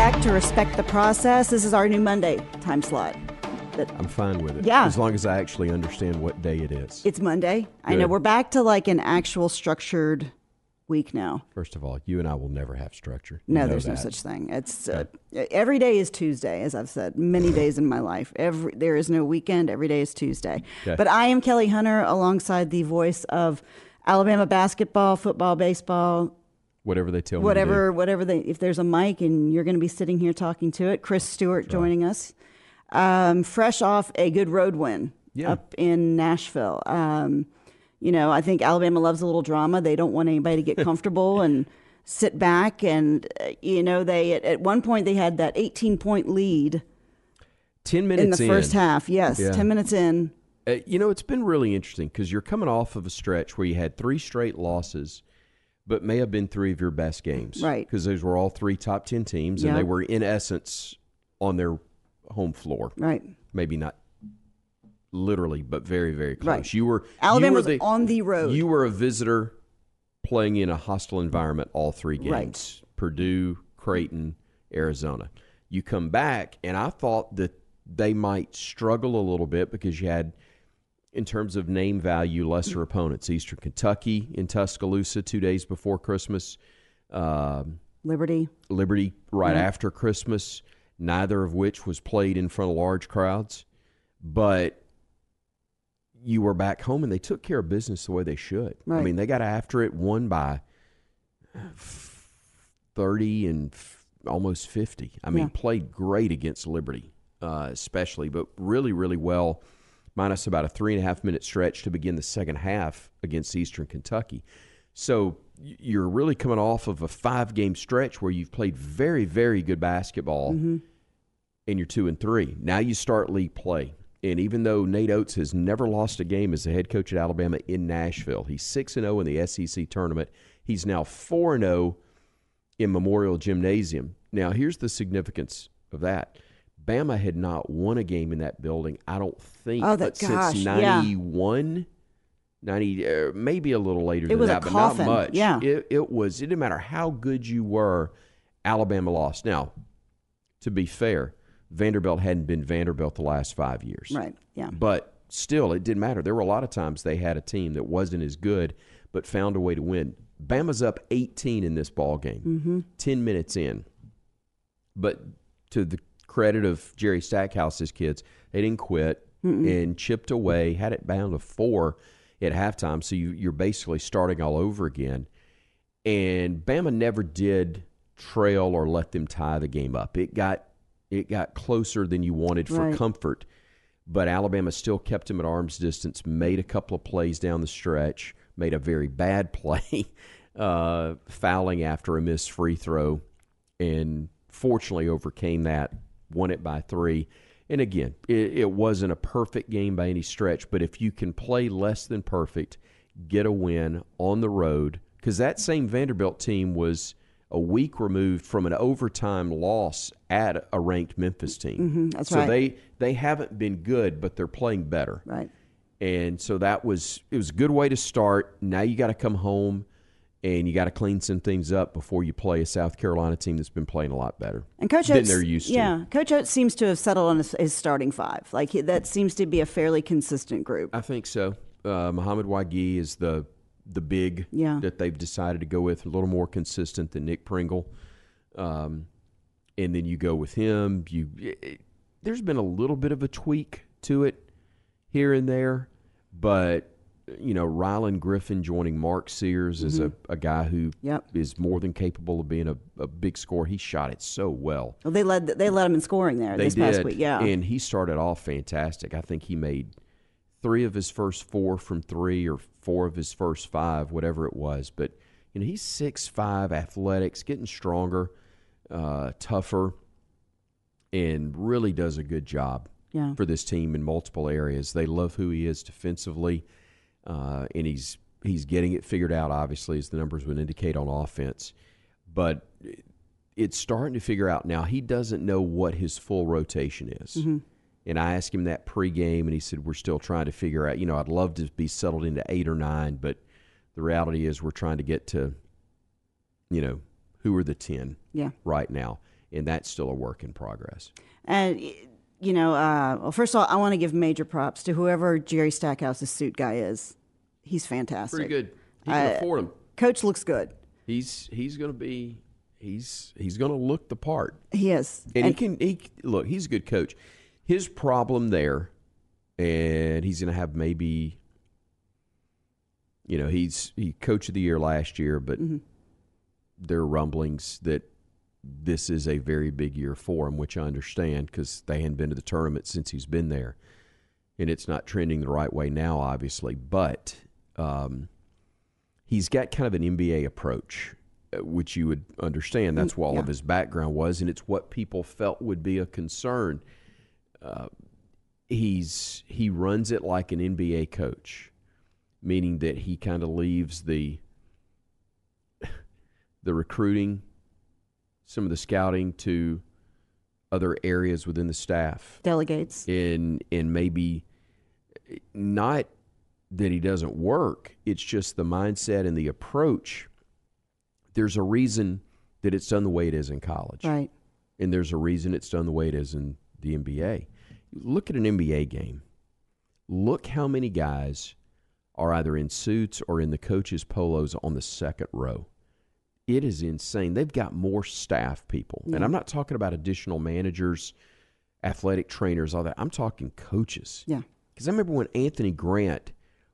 back to Respect the Process. This is our new Monday time slot. That- I'm fine with it. Yeah. As long as I actually understand what day it is. It's Monday. I know we're back to like an actual structured week now. First of all, you and I will never have structure. You No, there's no such thing. It's uh, every day is Tuesday, as I've said many days in my life. Every there is no weekend. Every day is Tuesday. Okay. But I am Kelly Hunter, alongside the voice of Alabama basketball, football, baseball, Whatever they tell me. whatever, whatever they. If there's a mic and you're going to be sitting here talking to it, Chris Stewart joining us, um, fresh off a good road win Yeah. up in Nashville. Um, you know, I think Alabama loves a little drama. They don't want anybody to get comfortable and sit back. And uh, you know, they at, at one point they had that 18 point lead 10 minutes in the first half. Yes, Yeah. 10 minutes in. Uh, you know, it's been really interesting because you're coming off of a stretch where you had three straight losses, but may have been three of your best games. Right. Because those were all three top 10 teams, and Yep. they were, in essence, on their home floor. Right. Maybe not literally, but very, very close. Right. You were Alabama you were the, on the road. You were a visitor playing in a hostile environment all three games Right. Purdue, Creighton, Arizona. You come back, and I thought that they might struggle a little bit because you had, in terms of name value, lesser opponents. Eastern Kentucky in Tuscaloosa two days before Christmas, um, Liberty. Liberty right Yeah. after Christmas, neither of which was played in front of large crowds. But you were back home and they took care of business the way they should. I mean, they got after it, won by 30 and f- almost 50. I mean, Yeah. played great against Liberty, uh, especially, but really, really well, minus about a three and a half minute stretch to begin the second half against Eastern Kentucky. So you're really coming off of a five game stretch where you've played very, very good basketball mm-hmm. and you're two and three. Now you start league play. And even though Nate Oats has never lost a game as the head coach at Alabama in Nashville, he's 6 and 0 in the SEC tournament. He's now 4 and 0 in Memorial Gymnasium. Now, here's the significance of that. Bama had not won a game in that building, I don't think, Oh, that- gosh, since yeah. 91, 90, uh, maybe a little later than was a that, but coffin, not much. yeah. It, it was, it didn't matter how good you were, Alabama lost. Now, to be fair, Vanderbilt hadn't been Vanderbilt the last five years. Right. Yeah. But still, it didn't matter. There were a lot of times they had a team that wasn't as good, but found a way to win. Bama's up 18 in this ball game, Mm-hmm. 10 minutes in. But to the credit of Jerry Stackhouse's kids, they didn't quit and chipped away, had it bound to four at halftime. So you, you're basically starting all over again. And Bama never did trail or let them tie the game up. It got it got closer than you wanted for Right. comfort, but Alabama still kept him at arm's distance. Made a couple of plays down the stretch. Made a very bad play, uh, fouling after a missed free throw, and fortunately overcame that. Won it by three. And again, it, it wasn't a perfect game by any stretch, but if you can play less than perfect, get a win on the road, because that same Vanderbilt team was a week removed from an overtime loss at a ranked Memphis team. Mhm, that's so right. they they haven't been good, but they're playing better. Right. And so that was it was a good way to start. Now you got to come home and you got to clean some things up before you play a South Carolina team that's been playing a lot better And Coach than Oats, they're used to. yeah, Coach Oats seems to have settled on his, his starting five. Like he, that seems to be a fairly consistent group. I think so. Uh, Muhammad Wagi is the the big Yeah. that they've decided to go with, a little more consistent than Nick Pringle. Um, and then you go with him. You it, there's been a little bit of a tweak to it here and there, but you know, Rylan Griffin joining Mark Sears is a, a guy who Yep. is more than capable of being a, a big scorer. He shot it so well. Well, they led they led him in scoring there They this did, past week. Yeah. and he started off fantastic. I think he made three of his first four from three, or four of his first five, whatever it was. But you know, he's six five, athletics, getting stronger, uh, tougher, and really does a good job yeah. for this team in multiple areas. They love who he is defensively, uh, and he's he's getting it figured out. Obviously, as the numbers would indicate on offense, but it's starting to figure out now. He doesn't know what his full rotation is. And I asked him that pregame, and he said, We're still trying to figure out. You know, I'd love to be settled into eight or nine, but the reality is we're trying to get to, you know, who are the 10 Yeah. right now. and that's still a work in progress. And you know, uh, well, first of all, I want to give major props to whoever Jerry Stackhouse's suit guy is. He's fantastic. Pretty good. He can afford him. Coach looks good. He's he's going to be he's he's going to look the part. He is. And, he can he look, he's a good coach. His problem there and he's going to have maybe you know, he's he coach of the year last year, but there are rumblings that this is a very big year for him, which I understand because they hadn't been to the tournament since he's been there, and it's not trending the right way now, obviously. But um, he's got kind of an NBA approach, uh, which you would understand. That's what all of his background was, and it's what people felt would be a concern. Uh, he's he runs it like an NBA coach, meaning that he kind of leaves the the recruiting, some of the scouting to other areas within the staff. Delegates. and and maybe not that he doesn't work it's just the mindset and the approach. There's a reason that it's done the way it is in college. Right. and there's a reason it's done the way it is in the NBA look at an NBA game. Look how many guys are either in suits or in the coaches polos on the second row it is insane they've got more staff people and i'm not talking about additional managers athletic trainers all that i'm talking coaches Yeah. because I remember when Anthony Grant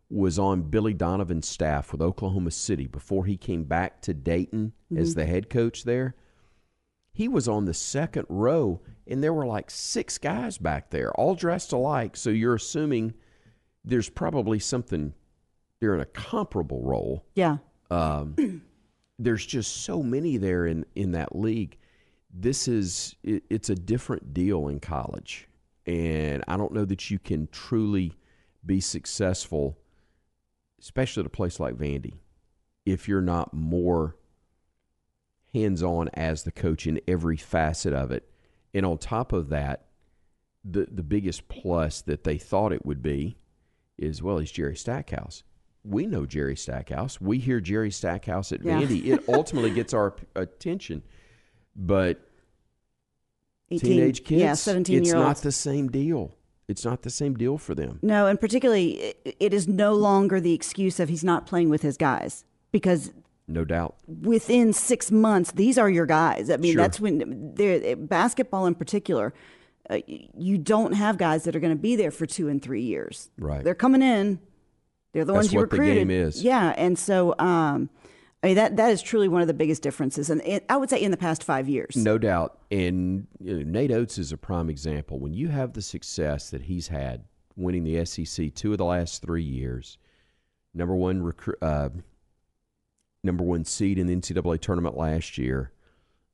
was on Billy Donovan's staff with Oklahoma City before he came back to Dayton as the head coach there. He was on the second row, and there were like six guys back there, all dressed alike. So you're assuming there's probably something, they're in a comparable role. Yeah. Um, there's just so many there in, in that league. This is it, it's a different deal in college, and I don't know that you can truly be successful, especially at a place like Vandy, if you're not more hands on as the coach in every facet of it. And on top of that, the the biggest plus that they thought it would be is well, he's Jerry Stackhouse. We know Jerry Stackhouse. We hear Jerry Stackhouse at Yeah. Vandy. It ultimately gets our attention, but 18, teenage kids, Yeah, 17 it's year not olds. the same deal. It's not the same deal for them. No, and particularly, it- it is no longer the excuse of he's not playing with his guys because No doubt. within six months, these are your guys. I mean, Sure. that's when basketball in particular. Uh, you don't have guys that are going to be there for two and three years. Right. They're coming in. They're the That's ones you what the game is. Yeah, and so um, I mean that that is truly one of the biggest differences, and it, I would say in the past five years. No doubt. And you know, Nate Oats is a prime example. When you have the success that he's had, winning the SEC two of the last three years, number one recruit, uh, number one seed in the NCAA tournament last year,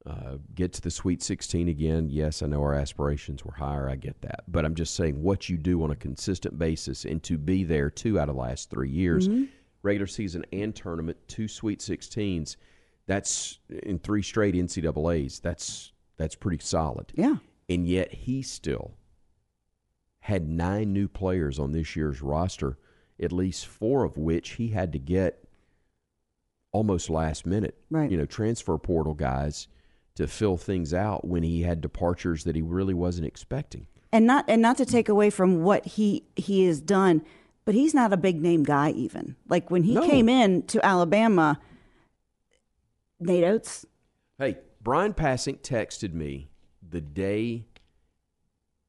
uh, get to the Sweet 16 again. Yes, I know our aspirations were higher. I get that. But I'm just saying what you do on a consistent basis and to be there two out of the last three years, regular season and tournament, two Sweet 16s, that's in three straight NCAAs. That's that's pretty solid. Yeah, And yet he still had nine new players on this year's roster, at least four of which he had to get almost last minute. Right. You know, transfer portal guys to fill things out when he had departures that he really wasn't expecting. and not and not to take away from what he he has done, but he's not a big name guy even. Like when he No. came in to Alabama, Nate Oats. Hey, Brian Passink texted me the day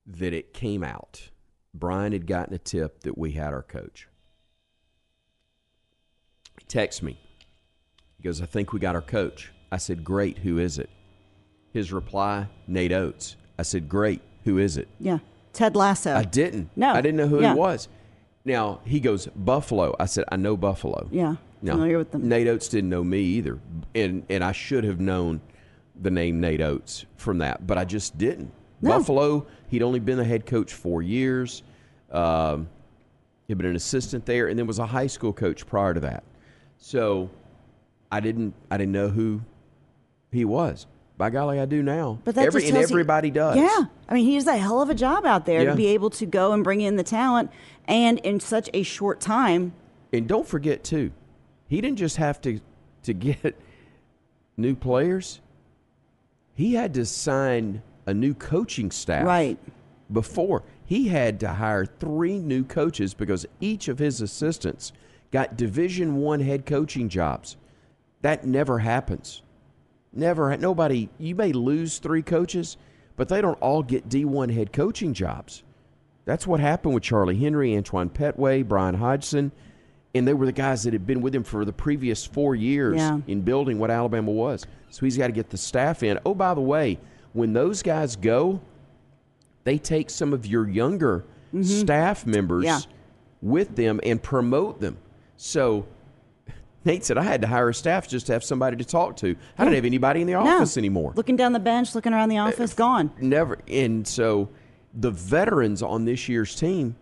that it came out. Brian had gotten a tip that we had our coach. He texts me. He goes, I think we got our coach. I said, Great, who is it? His reply, Nate Oats. I said, Great, who is it? Yeah, Ted Lasso. I didn't. No. I didn't know who Yeah. he was. Now he goes, Buffalo. I said, I know Buffalo. yeah, No, familiar with them. Nate Oats didn't know me either, and and I should have known the name Nate Oats from that, but I just didn't. No. Buffalo, he'd only been the head coach four years. Um, he'd been an assistant there, and then was a high school coach prior to that. So I didn't I didn't know who he was. By golly, I do now. But that Every, and tells you- everybody does. Yeah, I mean, he does a hell of a job out there Yeah. to be able to go and bring in the talent, and in such a short time. And don't forget too, he didn't just have to to get new players. he had to sign a new coaching staff. Right. Before he had to hire three new coaches because each of his assistants got Division One head coaching jobs. That never happens. Never. Nobody. You may lose three coaches, but they don't all get D1 head coaching jobs. That's what happened with Charlie Henry, Antoine Petway, Bryan Hodgson, and they were the guys that had been with him for the previous four years Yeah. in building what Alabama was. So he's got to get the staff in. Oh, by the way, when those guys go, they take some of your younger mm-hmm. staff members Yeah. with them and promote them. So Nate said I had to hire a staff just to have somebody to talk to. I don't have anybody in the office no. anymore. Looking down the bench, looking around the office, gone. Never. And so the veterans on this year's team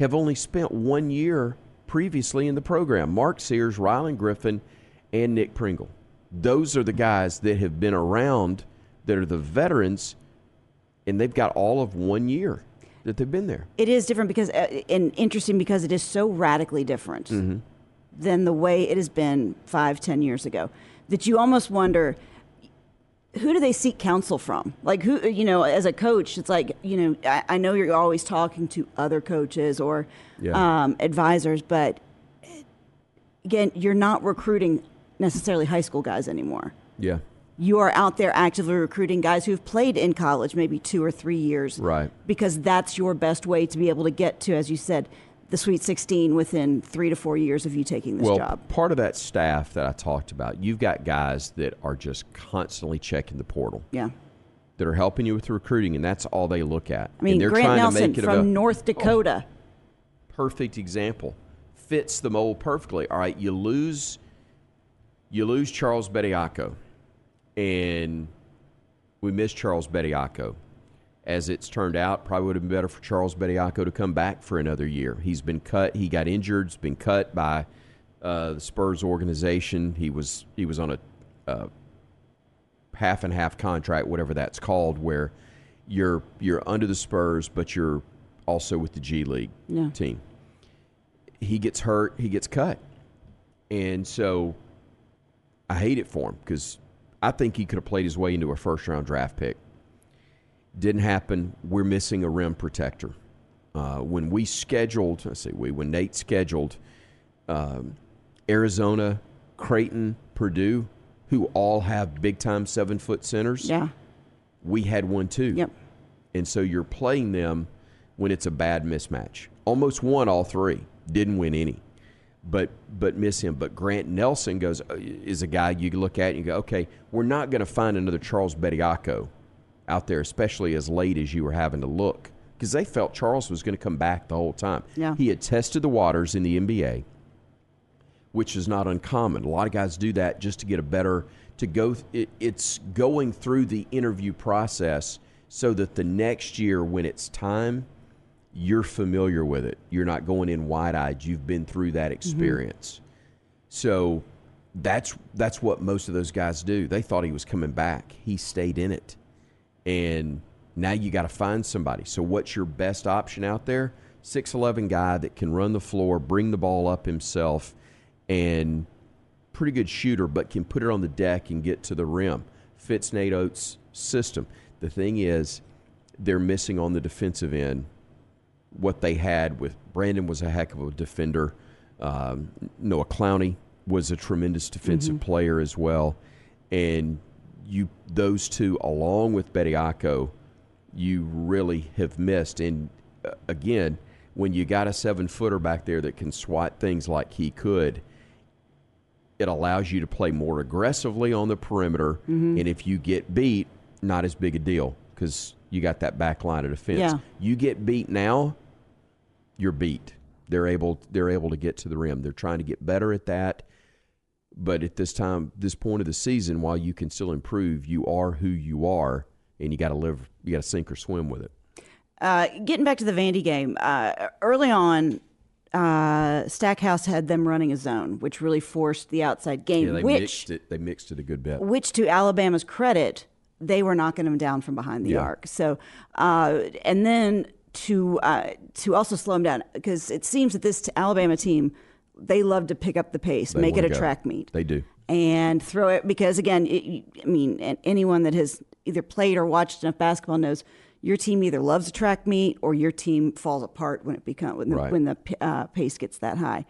have only spent one year previously in the program. Mark Sears, Rylan Griffin, and Nick Pringle. Those are the guys that have been around that are the veterans, and they've got all of one year that they've been there. It is different because, uh, and interesting because it is so radically different Mm-hmm. Than the way it has been five, ten years ago that you almost wonder who do they seek counsel from? Like who, you know, as a coach, it's like you know, I, I know you're always talking to other coaches or Yeah. um, advisors, but again, you're not recruiting necessarily high school guys anymore. Yeah. You are out there actively recruiting guys who've played in college maybe two or three years Right. because that's your best way to be able to get to, as you said, the Sweet 16 within three to four years of you taking this well, job. part of that staff that I talked about, you've got guys that are just constantly checking the portal. Yeah. that are helping you with the recruiting, and that's all they look at. I mean, and they're Grant trying Nelson to make it from a North Dakota. perfect example. Fits the mold perfectly. All right, you lose, you lose Charles Bediako, and we miss Charles Bediako. As it's turned out, probably would have been better for Charles Bediako to come back for another year. He's been cut. He got injured. He's been cut by uh, the Spurs organization. He was he was on a uh, half and half contract, whatever that's called, where you're you're under the Spurs, but you're also with the G League Yeah. team. He gets hurt, he gets cut, and so I hate it for him because I think he could have played his way into a first round draft pick. Didn't happen. We're missing a rim protector. Uh, when we scheduled, I say we, when Nate scheduled um, Arizona, Creighton, Purdue, who all have big time seven foot centers, Yeah. we had one too. Yep. And so you're playing them when it's a bad mismatch. Almost won all three, didn't win any, but but miss him. But Grant Nelson goes uh, is a guy you look at and you go, okay, we're not going to find another Charles Bediako out there, especially as late as you were having to look, because they felt Charles was going to come back the whole time. Yeah. He had tested the waters in the NBA which is not uncommon. A lot of guys do that just to get a better to go. It, it's going through the interview process so that the next year, when it's time, you're familiar with it. You're not going in wide eyed. You've been through that mm-hmm. experience. So that's that's what most of those guys do. They thought he was coming back. He stayed in it, and now you got to find somebody. So what's your best option out there? Six eleven guy that can run the floor, bring the ball up himself, and pretty good shooter, but can put it on the deck and get to the rim. Fits Nate Oats' system. The thing is, they're missing on the defensive end what they had with Brandon was a heck of a defender. Um, Noah Clowney was a tremendous defensive player as well, and you those two along with Bediako, you really have missed. And uh, again, when you got a seven footer back there that can swat things like he could, it allows you to play more aggressively on the perimeter. And if you get beat, not as big a deal because you got that back line of defense. Yeah. You get beat now, you're beat. They're able they're able to get to the rim. They're trying to get better at that. But at this time, this point of the season, while you can still improve, you are who you are, and you got to live. You got to sink or swim with it. Uh, getting back to the Vandy game, uh, early on, uh, Stackhouse had them running a zone, which really forced the outside game, Yeah, they which mixed it. They mixed it a good bit. which to Alabama's credit, they were knocking them down from behind the Yeah. arc. So, uh, and then to uh, to also slow them down because it seems that this Alabama team they love to pick up the pace, They make it a go. track meet. They do. and throw it because again, it, I mean, anyone that has either played or watched enough basketball knows your team either loves a track meet or your team falls apart when it becomes when the, Right. when the uh, pace gets that high.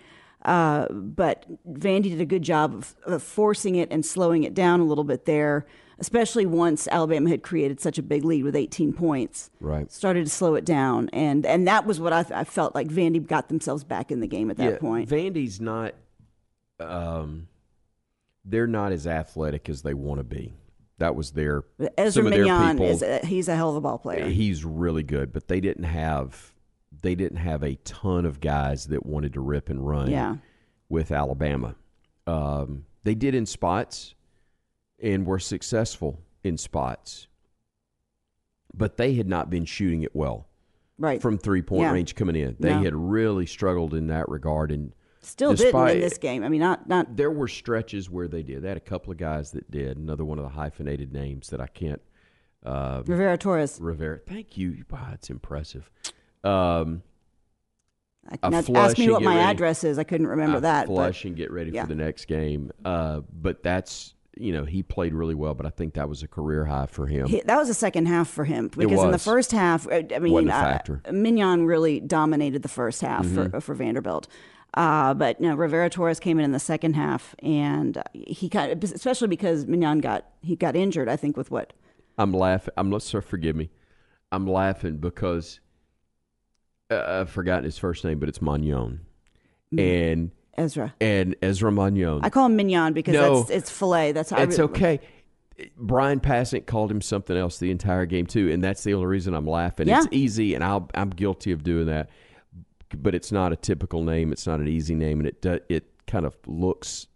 Uh, but Vandy did a good job of, of forcing it and slowing it down a little bit there, especially once Alabama had created such a big lead with 18 points. Right. Started to slow it down, and and that was what I, I felt like Vandy got themselves back in the game at that yeah, point. Vandy's not. Um, they're not as athletic as they want to be. That was their Ezra some Mignon people. is a, he's a hell of a ball player. He's really good, but they didn't have they didn't have a ton of guys that wanted to rip and run. Yeah. with Alabama, um, they did in spots and were successful in spots, but they had not been shooting it well right. from three point Yeah. range coming in. They No. had really struggled in that regard, and Still didn't in this game. I mean, not not there were stretches where they did. They had a couple of guys that did. Another one of the hyphenated names that I can't. Uh, Rivera Torres. Rivera. Thank you. Wow, it's impressive. Um, ask me what my ready. address is. I couldn't remember a that. but- Flush and get ready yeah. for the next game. Uh, but that's you know he played really well. But I think that was a career high for him. He- that was the second half for him because in the first half, uh, I mean, Wasn't uh. Mm-hmm. Mignon really dominated the first half for for Vanderbilt. Uh, but no, Rivera Torres came in in the second half, and uh, he kind of, especially because Mignon got he got injured. I think with what I'm laughing. I'm not sir, forgive me. I'm laughing because uh, I've forgotten his first name, but it's Magnon, and Ezra. and Ezra Magnon. I call him Mignon because No. that's it's fillet. That's how It's I, okay. Brian Passink called him something else the entire game too, and that's the only reason I'm laughing. Yeah. It's easy, and I'll, I'm guilty of doing that, but it's not a typical name. It's not an easy name, and it do, it kind of looks.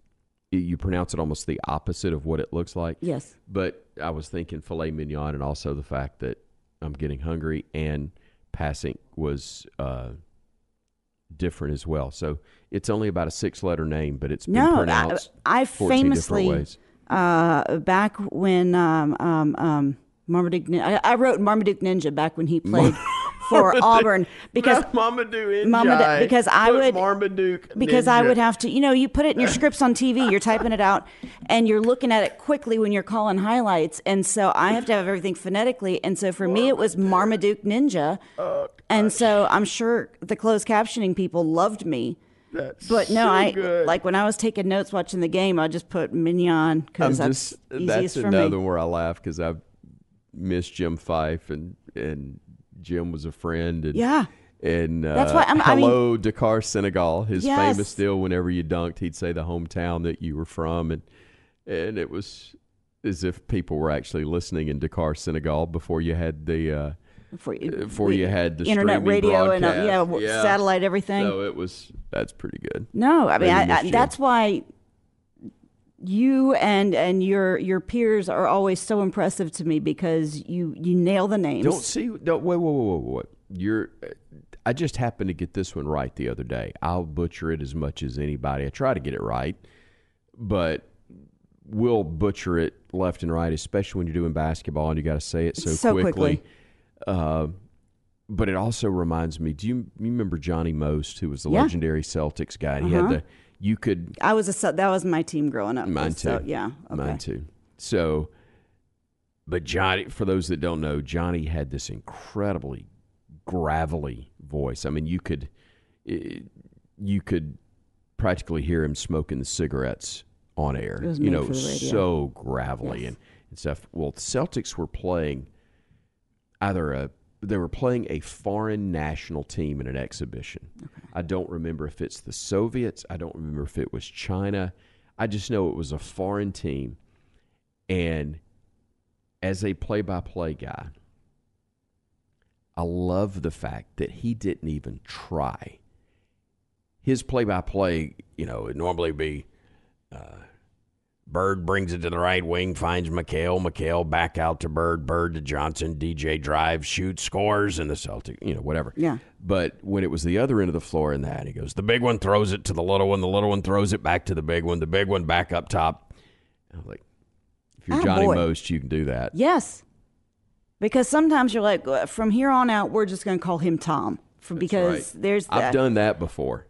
You pronounce it almost the opposite of what it looks like. Yes. But I was thinking filet mignon, and also the fact that I'm getting hungry, and passing was uh, different as well. So it's only about a six letter name, but it's been No, I, pronounced I 14 different famously ways. uh, back when um, um, um, Marmaduke, Nin- I, I wrote Marmaduke Ninja back when he played for Auburn because Marmaduke Marmaduke- because I would- Marmaduke because I would have to, you know, you put it in your scripts on TV, you're typing it out, and you're looking at it quickly when you're calling highlights, and so I have to have everything phonetically, and so for me it was Marmaduke Ninja, Oh, and so I'm sure the closed captioning people loved me. That's But no, so I good. like when I was taking notes watching the game. I just put Mignon because that's just easiest that's for another me. where I laugh because I've missed Jim Fife and and Jim was a friend and Yeah. and uh, That's why I'm- I mean- hello Dakar Senegal his Yes. famous deal whenever you dunked he'd say the hometown that you were from and and it was as if people were actually listening in Dakar Senegal before you had the uh, Before you, before you had the internet radio and uh, yeah, Yeah. satellite everything. so it was that's pretty good No, I mean I, I, that's why you and and your your peers are always so impressive to me because you you nail the names. Don't see. Don't wait. Wait. Wait. Wait. wait. You're. I just happened to get this one right the other day. I'll butcher it as much as anybody. I try to get it right, but we'll butcher it left and right, especially when you're doing basketball and you got to say it so, So quickly. Uh, but it also reminds me. Do you, you remember Johnny Most, who was the Yeah. legendary Celtics guy? He Uh-huh. had the. You could I was a that was my team growing up. Mine So, too. yeah. Okay. Mine too. So, but Johnny, for those that don't know, Johnny had this incredibly gravelly voice. I mean, you could, you could practically hear him smoking the cigarettes on air. You know, for the radio. so gravelly Yes. and, and stuff. Well, the Celtics were playing either a they were playing a foreign national team in an exhibition. I don't remember if it's the Soviets. I don't remember if it was China. I just know it was a foreign team. And as a play by play guy, I love the fact that he didn't even try. His play by play, you know, would normally be uh, Bird brings it to the right wing, finds McHale. McHale back out to Bird. Bird to Johnson. DJ drives, shoots, scores, and the Celtic, you know, whatever. Yeah. But when it was the other end of the floor in that, he goes, the big one throws it to the little one. The little one throws it back to the big one. The big one back up top. I was like, if you're Ah, Johnny boy. Most, you can do that. Yes. Because sometimes you're like, "Uh, from here on out, we're just going to call him Tom, for, because right. there's I've done that before.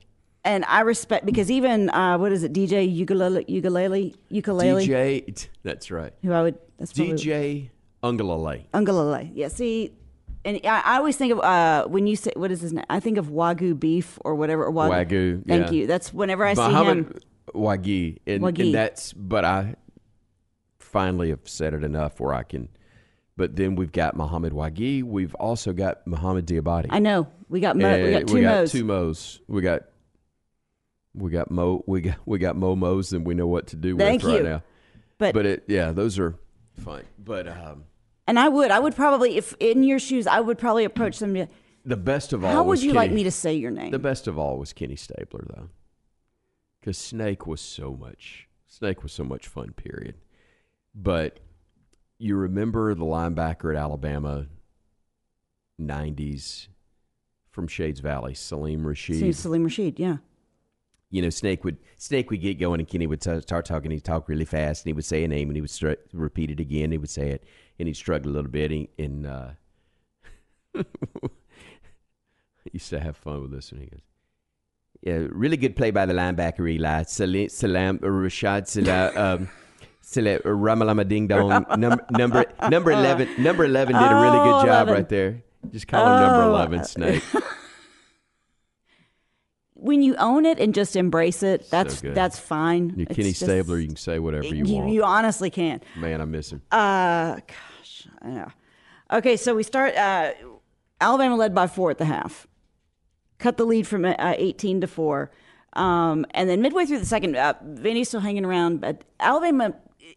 And I respect because even uh, what is it, DJ ukulele, ukulele, ukulele, DJ, that's right. who I would that's probably DJ Ungalale. Ungalele. Yeah, see, and I, I always think of uh, when you say what is his name? I think of Wagyu beef or whatever. Or Wagyu. Wagyu, Thank yeah. you. That's whenever I see him. Muhammad Wagi, and, Wagi. and that's. But I finally have said it enough where I can. But then we've got Muhammad Wagi. We've also got Muhammad Dioubate. I know we got Mo, we got two Mo's. two Mo's. We got we got Mo. We got we got Mo Mo's, and we know what to do Thank with right you. now. But- but it yeah, those are fun. But um, and I would I would probably if in your shoes I would probably approach them. to- the best of all. How would you like me to say your name? The best of all was Kenny Stabler, though, because Snake was so much. Snake was so much fun. Period. But you remember the linebacker at Alabama, '90s, from Shades Valley, Saleem Rasheed. See, Saleem Rasheed. Yeah. You know, Snake would Snake would get going, and Kenny would t- start talking. He'd talk really fast, and he would say a name, and he would str- repeat it again. He would say it, and he'd struggle a little bit. And, and uh, he used to have fun with this one. He goes, "Yeah, really good play by the linebacker Eli Salam, Salam Rashad Salam." Um, Salam, Ramalama Ding Dong number number number eleven number eleven did a really Oh, good job 11. right there. Just call him number Oh. eleven, Snake. When you own it and just embrace it, that's good. that's fine. You're Kenny just- Stabler. You can say whatever you, You, want. you honestly can. Man, I miss him. Uh, gosh, yeah. Okay, so we start. Uh, Alabama led by four at the half, cut the lead from uh, eighteen to four, um, and then midway through the second, uh, Vandy's still hanging around, but Alabama.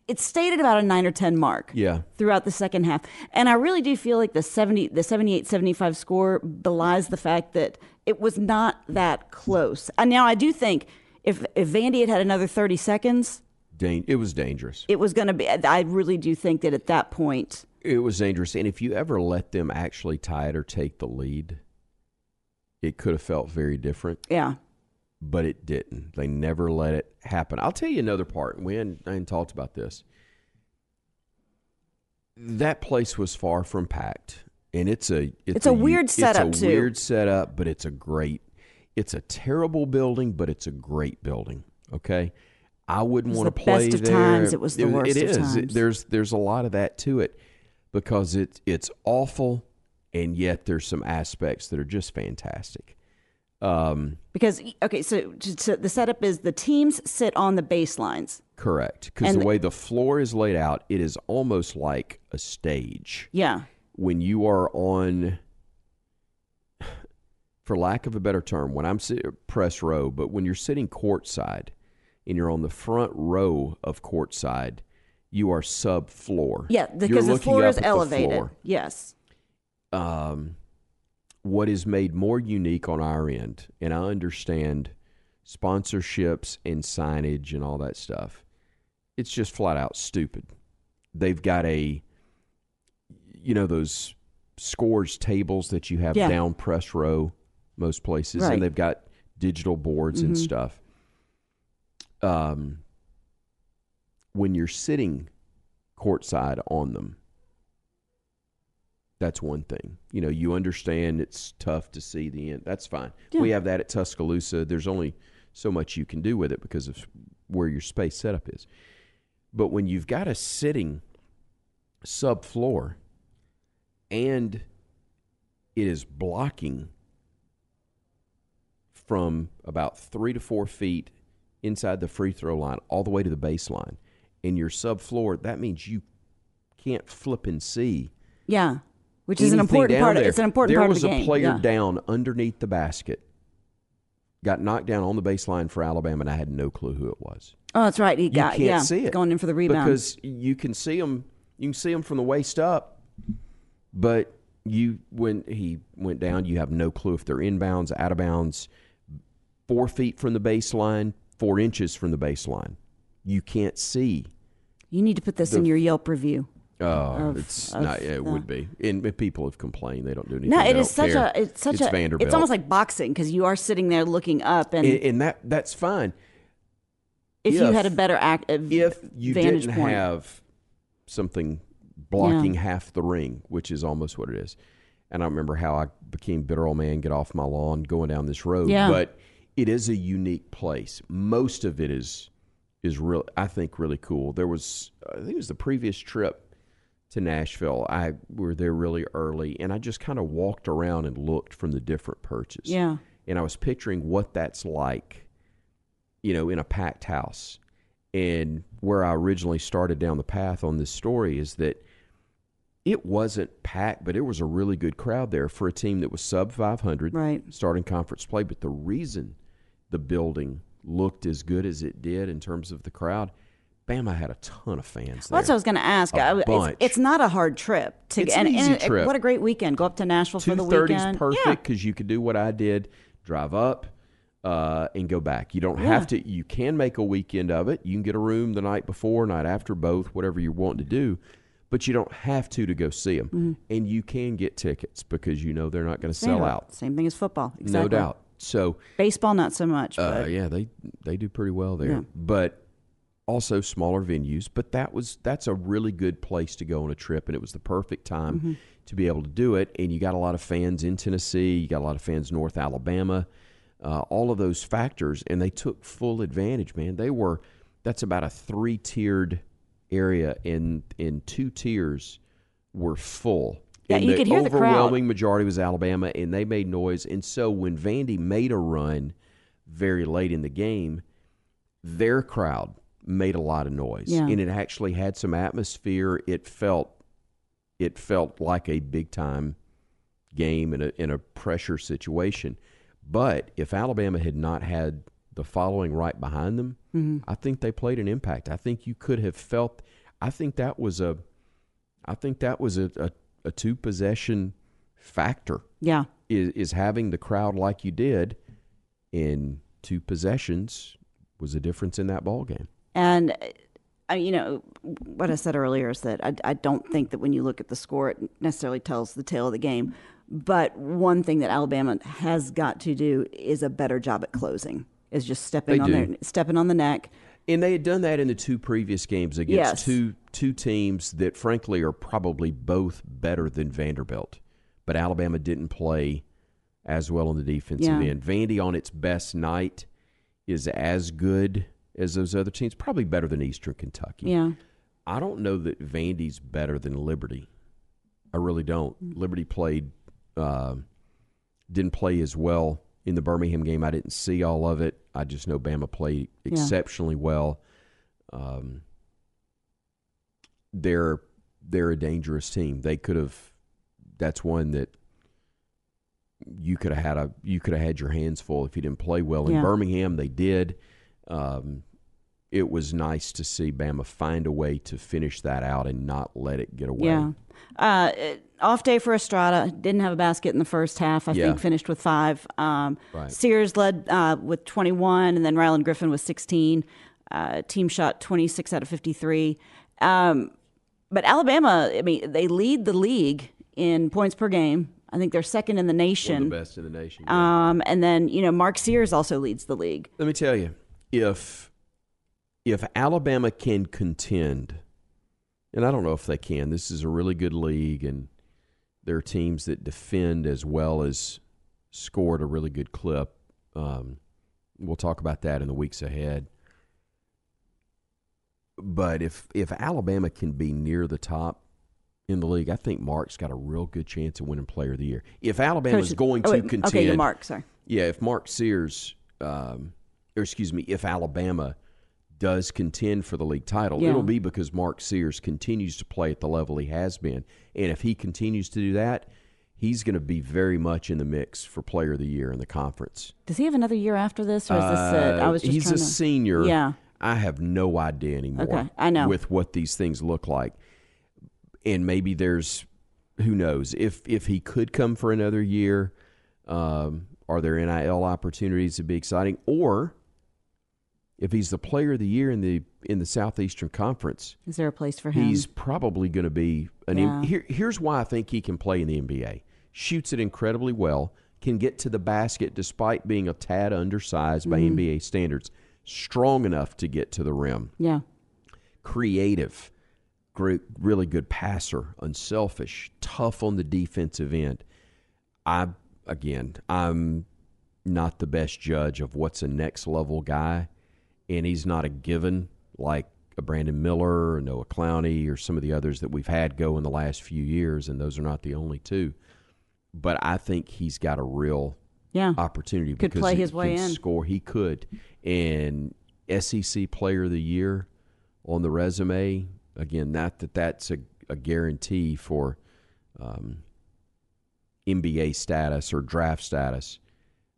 It stayed at about a nine or ten mark. Yeah. Throughout the second half, and I really do feel like the seventy, the 78-75 score belies the fact that it was not that close. And now I do think if if Vandy had had another thirty seconds, Dan- it was dangerous. it was going to be. I really do think that at that point, It was dangerous. And if you ever let them actually tie it or take the lead, it could have felt very different, yeah. But it didn't. They never let it happen. I'll tell you another part. We hadn't, I hadn't talked about this. That place was far from packed. And it's a it's, It's a weird it's setup, a too. weird setup, but it's a great it's a terrible building, but it's a great building. Okay. I wouldn't want to play best of there. times, it was the worst It of is. It- there's there's a lot of that to it because it's it's awful, and yet there's some aspects that are just fantastic. Um, Because okay, so, so the setup is the teams sit on the baselines. correct, because the the- way the floor is laid out, it is almost like a stage. Yeah, When you are on, for lack of a better term, when I'm sitting press row, but when you're sitting courtside and you're on the front row of courtside, you are sub floor. yeah, because the floor is elevated. floor. Yes, um, what is made more unique on our end, and I understand sponsorships and signage and all that stuff. It's just flat out stupid. They've got a, you know, those scores tables that you have Yeah. down press row most places, Right. and they've got digital boards and Mhm. stuff. Um, when you're sitting courtside on them, that's one thing. You know, you understand it's tough to see the end. That's fine. Yeah. We have that at Tuscaloosa. There's only so much you can do with it because of where your space setup is. But when you've got a sitting subfloor and it is blocking from about three to four feet inside the free throw line all the way to the baseline, in your subfloor, that means you can't flip and see yeah, which is an important part. Of, there. it's an important there part was of the game. a player yeah. down underneath the basket, got knocked down on the baseline for Alabama, and I had no clue who it was Oh, that's right. He got can't yeah, see it going in for the rebound. because you can see him. You can see him from the waist up, but you when he went down, you have no clue if they're inbounds, out of bounds, four feet from the baseline, four inches from the baseline. You can't see. you need to put this the- in your Yelp review. Oh, Of- it's of not. It the- would be, and people have complained they don't do anything. No, it is such care. a. It's such It's a. Vanderbilt. It's almost like boxing because you are sitting there looking up, and, and, and that that's fine. if you had a better act, uh, if you didn't point, have something blocking half the ring, which is almost what it is. And I remember how I became bitter old man, get off my lawn, going down this road. Yeah. But it is a unique place. Most of it is is real. I think really cool. There was I think it was the previous trip to Nashville. I were there really early, and I just kind of walked around and looked from the different perches. Yeah. and I was picturing what that's like, you know, in a packed house. And where I originally started down the path on this story is that it wasn't packed, but it was a really good crowd there for a team that was sub 500, Right. starting conference play. But the reason the building looked as good as it did in terms of the crowd, Bama had a ton of fans there. Well, that's what I was going to ask. A I- it's, bunch. it's not a hard trip to It's and, an easy and trip. What a great weekend! Go up to Nashville for the 2:30 weekend. is perfect Yeah. because you could do what I did: drive up uh, and go back. You don't Yeah. have to. You can make a weekend of it. You can get a room the night before, night after, both, whatever you're wanting to do. But you don't have to to go see them, Mm-hmm. and you can get tickets because you know they're not going to sell out. Same thing as football. Exactly. No doubt. So Baseball, not so much. uh, yeah, they they do pretty well there, Yeah. but also smaller venues. But that was that's a really good place to go on a trip, and it was the perfect time Mm-hmm. to be able to do it. And you got a lot of fans in Tennessee, you got a lot of fans North Alabama, uh, all of those factors, and they took full advantage. Man, they were that's about a three tiered area, and in two tiers were full. Yeah, and you the could hear the crowd. overwhelming majority was Alabama, and they made noise. And so when Vandy made a run very late in the game, their crowd made a lot of noise, Yeah. and it actually had some atmosphere. It felt it felt like a big time game in a in a pressure situation. But if Alabama had not had the following right behind them, Mm-hmm. I think they played an impact. I think you could have felt. I think that was a. I think that was a, a, a two possession factor yeah, is is having the crowd like you did in two possessions was a difference in that ball game. And uh, you know what I said earlier is that I, I don't think that when you look at the score, it necessarily tells the tale of the game. But one thing that Alabama has got to do is a better job at closing. Is just stepping They on do. their stepping on the neck. And they had done that in the two previous games against Yes. two two teams that frankly are probably both better than Vanderbilt. But Alabama didn't play as well on the defensive Yeah. end. Vandy on its best night is as good as those other teams, probably better than Eastern Kentucky. Yeah, I don't know that Vandy's better than Liberty. I really don't. Liberty played, uh, didn't play as well in the Birmingham game. I didn't see all of it. I just know Bama played Yeah. exceptionally well. Um, they're they're a dangerous team. They could have. That's one that you could have had a you could have had your hands full if you didn't play well in Yeah. Birmingham. They did. Um, it was nice to see Bama find a way to finish that out and not let it get away. yeah. Uh, off day for Estrada. Didn't have a basket in the first half. I Yeah. think finished with five. Um, Right. Sears led uh, with 21, and then Rylan Griffin with 16. Uh, team shot 26 out of 53. Um, but Alabama, I mean, they lead the league in points per game. I think they're second in the nation. the best in the nation. yeah. Um, and then you know Mark Sears also leads the league. Let me tell you, if if Alabama can contend, and I don't know if they can. This is a really good league, and there are teams that defend as well as score at a really good clip. Um, we'll talk about that in the weeks ahead. But if if Alabama can be near the top in the league, I think Mark's got a real good chance of winning Player of the Year. If Alabama is going oh, to wait, contend, Okay, Mark. Sorry. yeah, if Mark Sears, um, or excuse me, if Alabama does contend for the league title, Yeah. it'll be because Mark Sears continues to play at the level he has been. And if he continues to do that, he's going to be very much in the mix for Player of the Year in the conference. Does he have another year after this, or is this it? I Uh, was just he's a to. senior. Yeah. I have no idea anymore. Okay, I know. with what these things look like, and maybe there's who knows if if he could come for another year. Um, are there NIL opportunities to be exciting, or if he's the player of the year in the in the Southeastern Conference, Is there a place for him? he's probably going to be an. Yeah. Here, here's why I think he can play in the NBA. Shoots it incredibly well. Can get to the basket despite being a tad undersized by Mm-hmm. NBA standards. Strong enough to get to the rim. yeah. Creative. Great, really good passer. Unselfish. Tough on the defensive end. I again, I'm not the best judge of what's a next level guy, and he's not a given like a Brandon Miller or Noah Clowney or some of the others that we've had go in the last few years, and those are not the only two. But I think he's got a real Yeah. opportunity Could because play he his way in. Score, he could, and SEC Player of the Year on the resume. Again, not that that's a, a guarantee for um, NBA status or draft status,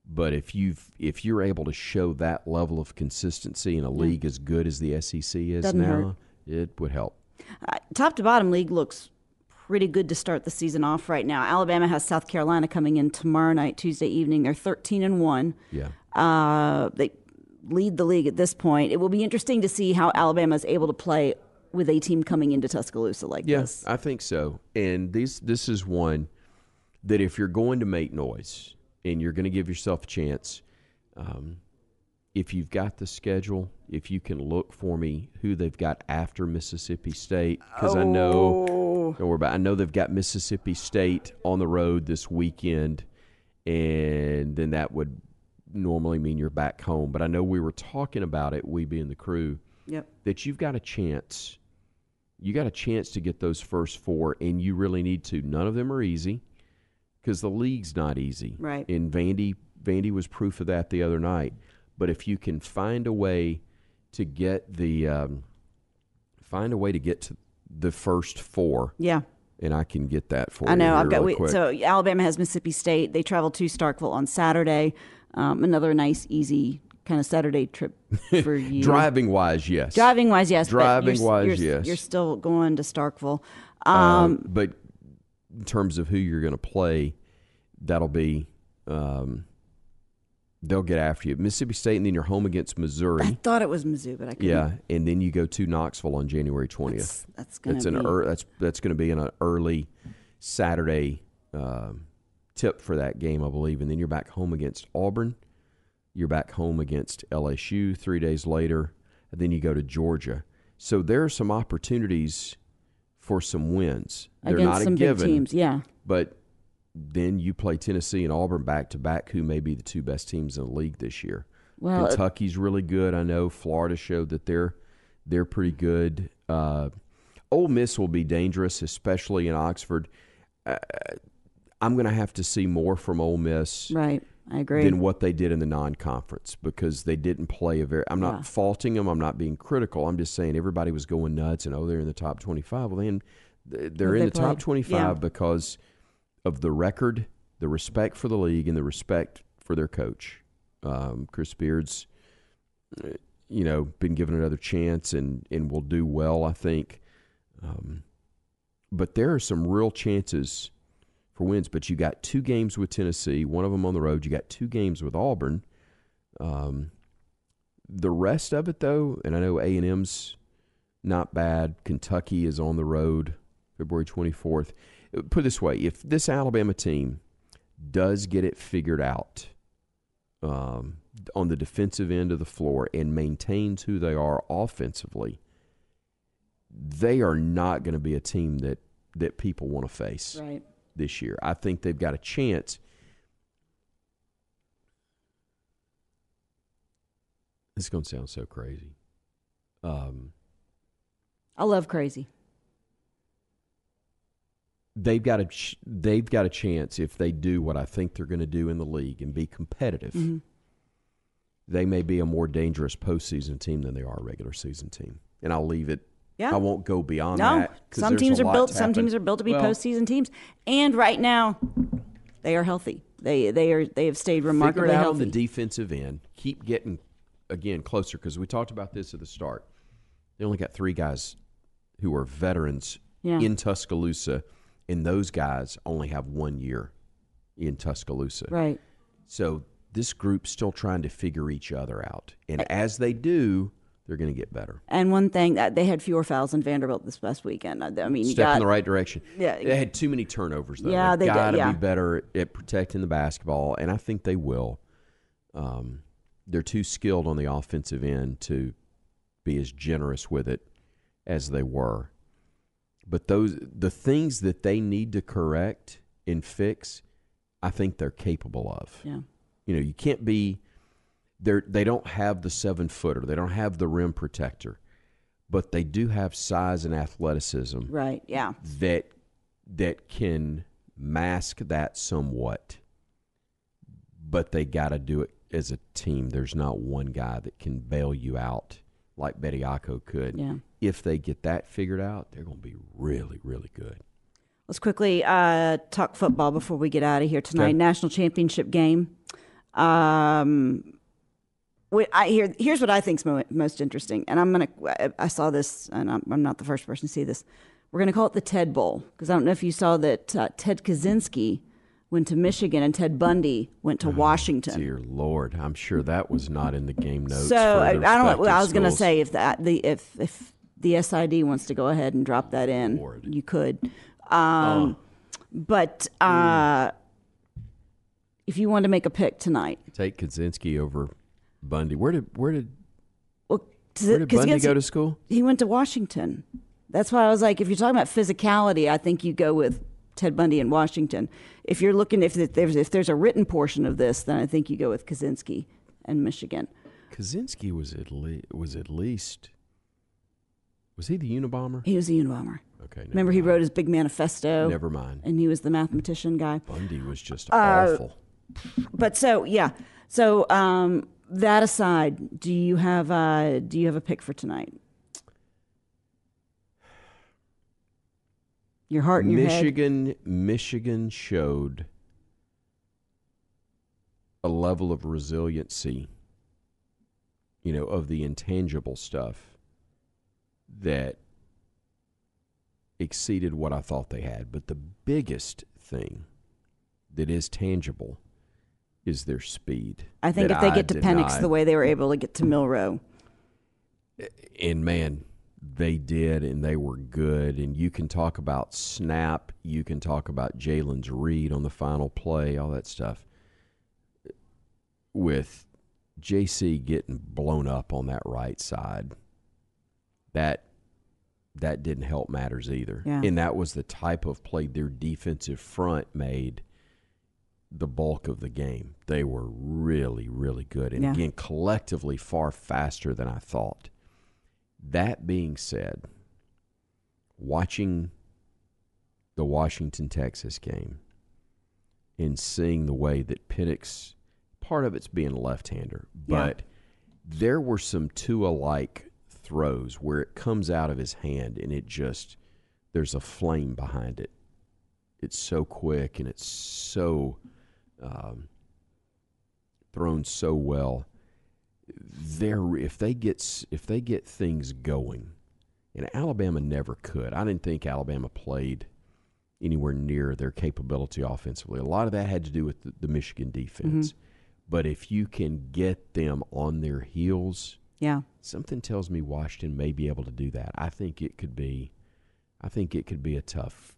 but if you've if you're able to show that level of consistency in a league as good as the SEC is Doesn't now, hurt. it would help. Uh, top to bottom league looks pretty good to start the season off right now. Alabama has South Carolina coming in tomorrow night, Tuesday evening. They're 13 and 1. Yeah. Uh, they lead the league at this point. It will be interesting to see how Alabama is able to play with a team coming into Tuscaloosa like Yes, this. Yes, I think so. And these this is one that if you're going to make noise and you're going to give yourself a chance, um, if you've got the schedule, if you can look for me who they've got after Mississippi State, because I know Oh. don't worry about. it. I know they've got Mississippi State on the road this weekend, and then that would normally mean you're back home. But I know we were talking about it, we being the crew, Yep. that you've got a chance. You got a chance to get those first four, and you really need to. None of them are easy because the league's not easy. Right. And Vandy, Vandy was proof of that the other night. But if you can find a way to get the, um, find a way to get to the first four, Yeah. and I can get that for you. I know. I've got really we, so Alabama has Mississippi State. They travel to Starkville on Saturday. Um, another nice, easy kind of Saturday trip for you. driving wise, yes. Driving wise, yes. Driving you're, wise, you're, yes. You're still going to Starkville. Um, Um, but in terms of who you're going to play, that'll be um, they'll get after you. Mississippi State, and then you're home against Missouri. I thought it was Mizzou, but I couldn't. Yeah, and then you go to Knoxville on January twentieth. That's, that's to an be. ear that's that's going to be an early Saturday um, tip for that game, I believe. And then you're back home against Auburn. You're back home against LSU three days later, and then you go to Georgia. So there are some opportunities for some wins. They're against not a some given, big teams. Yeah. but then you play Tennessee and Auburn back to back, who may be the two best teams in the league this year. Well, Kentucky's really good. I know Florida showed that they're they're pretty good. Uh, Ole Miss will be dangerous, especially in Oxford. Uh, I'm going to have to see more from Ole Miss right. I agree. than what they did in the non-conference because they didn't play a very. I'm not Yeah. faulting them. I'm not being critical. I'm just saying everybody was going nuts and oh, they're in the top 25. Well, then they're in they the top 25 Yeah. because of the record, the respect for the league, and the respect for their coach, um, Chris Beards. uh, You know, been given another chance and and will do well, I think. Um, but there are some real chances for wins. But you got two games with Tennessee, one of them on the road. You got two games with Auburn. Um, the rest of it, though, and I know A and M's not bad. Kentucky is on the road, February twenty fourth. Put it this way: if this Alabama team does get it figured out um, on the defensive end of the floor and maintains who they are offensively, they are not going to be a team that that people want to face right. This year. I think they've got a chance. This is going to sound so crazy. Um, I love crazy. they've got a ch- they've got a chance if they do what I think they're going to do in the league and be competitive. Mhm. They may be a more dangerous postseason team than they are a regular season team. And I'll leave it. Yeah. I won't go beyond that. No, that. some teams are built. Some teams are built to be Well, postseason teams, and right now they are healthy. They they are they have stayed Figure remarkably it out healthy. on the defensive end. Keep getting again closer because we talked about this at the start. They only got three guys who are veterans Yeah. in Tuscaloosa, and those guys only have one year in Tuscaloosa. right. So this group's still trying to figure each other out, and as they do, they're going to get better. And one thing that they had fewer fouls than Vanderbilt this past weekend. I, mean, you Step got in the right direction. Yeah. they had too many turnovers though. Yeah, they did, got to yeah. be better at protecting the basketball, and I think they will. Um, they're too skilled on the offensive end to be as generous with it as they were. But those the things that they need to correct and fix, I think they're capable of. yeah. You know, you can't be they they don't have the seven footer, they don't have the rim protector, but they do have size and athleticism Right. Yeah. that that can mask that somewhat. But they got to do it as a team. There's not one guy that can bail you out like Betty Bediako could. Yeah. If they get that figured out, they're going to be really, really good. Let's quickly uh, talk football before we get out of here tonight. Okay. National championship game. Um, I hear here's what I think's mo- most interesting, and I'm gonna. I, I saw this, and I'm, I'm not the first person to see this. We're gonna call it the Ted Bowl because I don't know if you saw that uh, Ted Kaczynski went to Michigan and Ted Bundy went to Washington. Dear Lord, I'm sure that was not in the game notes. So I, I don't. respective I was going to say if that the if if the SID wants to go ahead and drop that in, Lord. you could. Um, But uh, if you want to make a pick tonight, take Kaczynski over Bundy. Where did where did well, where did Bundy go to school? He went to Washington. That's why I was like, if you're talking about physicality, I think you go with Ted Bundy in Washington. If you're looking if there's if there's a written portion of this, then I think you go with Kaczynski and Michigan. Kaczynski was at le- was at least was he the Unabomber? He was the Unabomber. Okay, Remember, he wrote his big manifesto. Never mind. and he was the mathematician guy. Bundy was just Uh, awful. But so yeah, so um, that aside, do you have uh, do you have a pick for tonight? Your heart and your head. Michigan, Michigan showed a level of resiliency, you know, of the intangible stuff that exceeded what I thought they had. But the biggest thing that is tangible is their speed. I think if they I get to did Penix the way they were able to get to Milroe, and man, they did, and they were good. And you can talk about snap, you can talk about Jalen's read on the final play, all that stuff. With JC getting blown up on that right side, that that didn't help matters either. Yeah. And that was the type of play their defensive front made the bulk of the game. They were really, really good. And Yeah. again, collectively far faster than I thought. That being said, watching the Washington Texas game and seeing the way that Penix, part of it's being a left hander, Yeah. but there were some two alike throws where it comes out of his hand and it just, there's a flame behind it. It's so quick and it's so um, thrown so well there if they get if they get things going and Alabama never could I didn't think Alabama played anywhere near their capability offensively. A lot of that had to do with the, the Michigan defense. But if you can get them on their heels yeah, something tells me Washington may be able to do that. I think it could be I think it could be a tough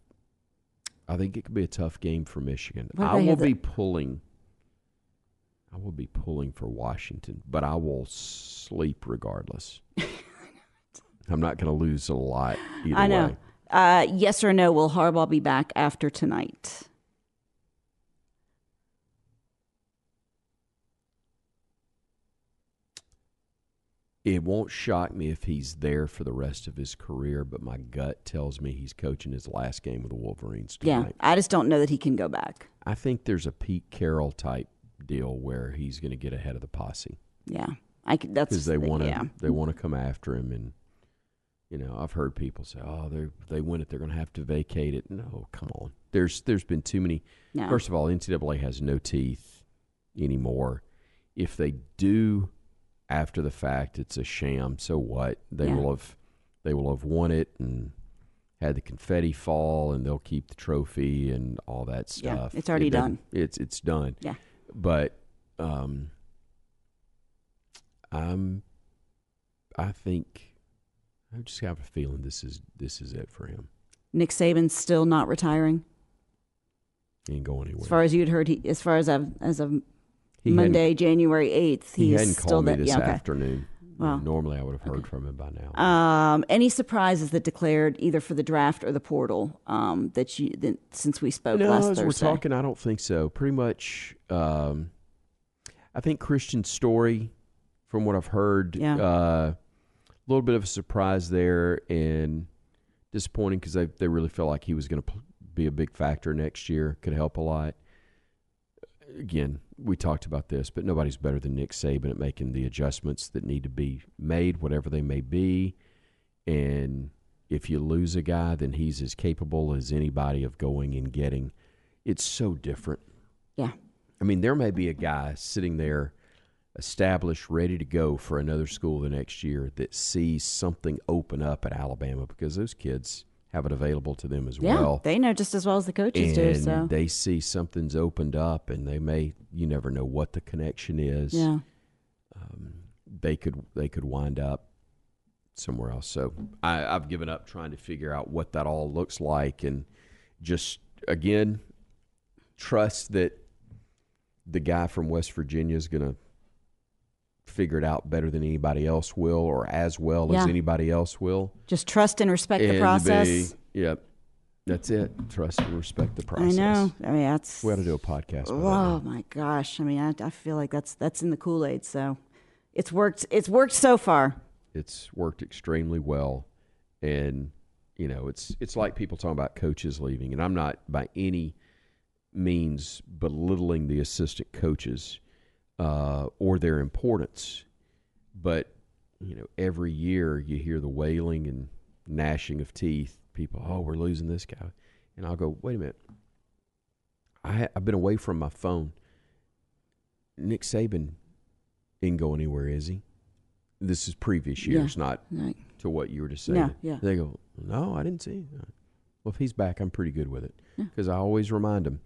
I think it could be a tough game for Michigan What I will the- be pulling I will be pulling for Washington, but I will sleep regardless. I'm not going to lose a lot either I know. way. Uh, yes or no? Will Harbaugh be back after tonight? It won't shock me if he's there for the rest of his career, but my gut tells me he's coaching his last game with the Wolverines Yeah. I just don't know that he can go back. I think there's a Pete Carroll type deal where he's going to get ahead of the posse Yeah, I could, that's because they want to Yeah, they want to come after him and you know I've heard people say oh they they win it they're going to have to vacate it no come on there's there's been too many no. First of all, NCAA has no teeth anymore. If they do after the fact, it's a sham. So what? They Yeah. will have they will have won it and had the confetti fall, and they'll keep the trophy and all that Yeah, stuff. it's already It doesn't- It's it's done. Yeah. But um, I'm I think I just have a feeling this is this is it for him. Nick Saban's still not retiring, He ain't going anywhere. as far as you'd heard. He, as far as of as of He Monday, January eighth, He he's hadn't still called me that. this yeah, okay. afternoon. Well, Normally, I would have heard from him by now. Um, any surprises that declared either for the draft or the portal um, that you that, since we spoke no, last as Thursday? we're talking, I don't think so. Pretty much, um, I think Kristian Story, from what I've heard, Yeah. uh, a little bit of a surprise there and disappointing because they they really felt like he was going to be a big factor next year. Could help a lot. Again, we talked about this, but nobody's better than Nick Saban at making the adjustments that need to be made, whatever they may be. And if you lose a guy, then he's as capable as anybody of going and getting. It's so different. Yeah. I mean, there may be a guy sitting there established, ready to go for another school the next year that sees something open up at Alabama because those kids have it available to them as Yeah, well. they know just as well as the coaches do. So they see something's opened up and they may you never know what the connection is. yeah, Um, they could they could wind up somewhere else. So I, I've given up trying to figure out what that all looks like and just again trust that the guy from West Virginia is going to figure it out better than anybody else will or as well as anybody else will. just trust and respect the process. be- yep. That's it. Trust and respect the process. I know. I mean, that's. We ought to do a podcast. Oh that. my gosh! I mean, I, I feel like that's that's in the Kool Aid. So it's worked. It's worked so far. It's worked extremely well, and you know, it's it's like people talking about coaches leaving, and I'm not by any means belittling the assistant coaches uh, or their importance, but you know, every year you hear the wailing and gnashing of teeth. People, oh, we're losing this guy, and I'll go, wait a minute. I ha- I've been away from my phone. Nick Saban didn't go anywhere, is he? This is previous Yeah. years, not Like, to what you were just saying. Yeah, yeah. They go, no, I didn't see. It. Well, if he's back, I'm pretty good with it Yeah. because I always remind him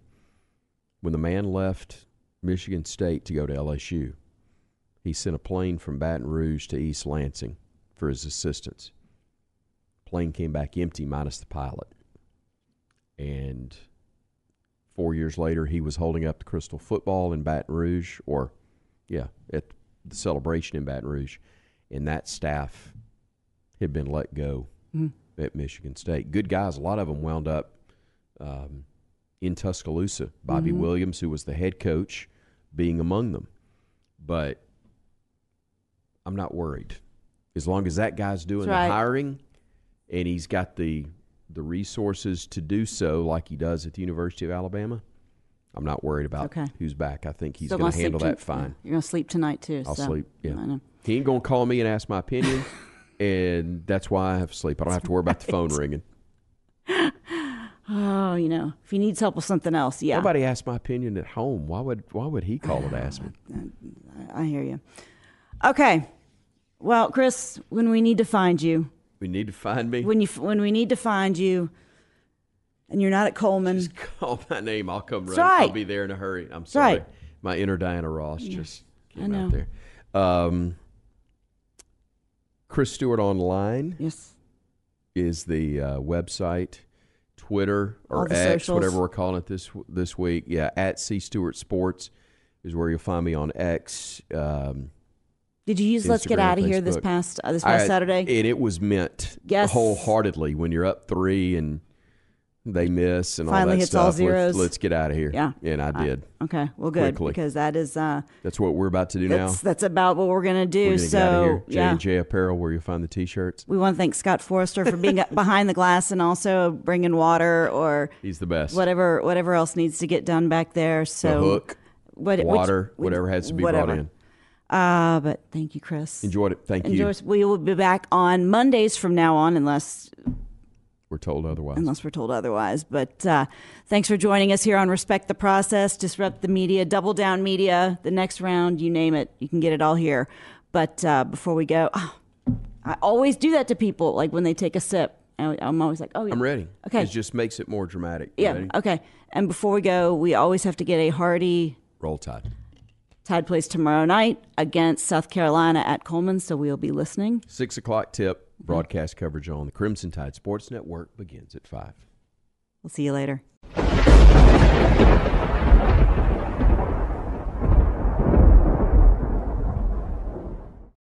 when the man left Michigan State to go to LSU, he sent a plane from Baton Rouge to East Lansing for his assistants. Plane came back empty, minus the pilot. And four years later, he was holding up the crystal football in Baton Rouge, or yeah, at the celebration in Baton Rouge, and that staff had been let go Mhm. at Michigan State. Good guys, a lot of them wound up um, in Tuscaloosa. Bobby Mhm. Williams, who was the head coach, being among them. But I'm not worried as long as that guy's doing right. the hiring and he's got the the resources to do so, like he does at the University of Alabama. I'm not worried about Okay. who's back. I think he's Still going gonna handle that fine. You're gonna sleep tonight too. I'll so. sleep. Yeah. I know. He ain't gonna call me and ask my opinion, and that's why I have to sleep. I don't have to worry about the phone ringing. Oh, you know, if he needs help with something else, yeah. Nobody asked my opinion at home. Why would Why would he call and ask me? I, I hear you. Okay. Well, Chris, when we need to find you, We need to find me. when you when we need to find you, and you're not at Coleman, Just call my name. I'll come running. I'll be there in a hurry. I'm sorry. right. My inner Diana Ross just I came know. out there. Um, Chris Stewart online yes, is the uh, website. Twitter or X, socials. whatever we're calling it this this week. Yeah, at C Stewart Sports is where you'll find me on X. Um, did you use "Let's Get Out of Here" this Facebook. past uh, this past I- Saturday? and it was meant Yes. wholeheartedly when you're up three and they miss and all that hits stuff. all let's- Let's, get out of here. Yeah. and I did. okay, well, good quickly. because that is uh, That's what we're about to do now. that's that's about what we're gonna do. We're so get out of here. J yeah, and J Apparel, where you'll find the t-shirts. we want to thank Scott Forrester for being behind the glass and also bringing water or He's the best. whatever whatever else needs to get done back there. the So hook, what, water, which- whatever has to be whatever. brought in. Uh, but thank you, Chris. Enjoyed it. Thank you. Enjoy. you. We will be back on Mondays from now on, unless We're told otherwise. unless we're told otherwise. But uh, thanks for joining us here on Respect the Process, Disrupt the Media, Double Down Media, the next round, you name it, you can get it all here. But uh, before we go, oh, I always do that to people, like when they take a sip. I- I'm always like, oh yeah, I'm ready. Okay. It just makes it more dramatic. You yeah, ready? okay. And before we go, we always have to get a hearty Roll Tide. Tide plays tomorrow night against South Carolina at Coleman, so we'll be listening. Six o'clock tip. Mm-hmm. Broadcast coverage on the Crimson Tide Sports Network begins at five. We'll see you later.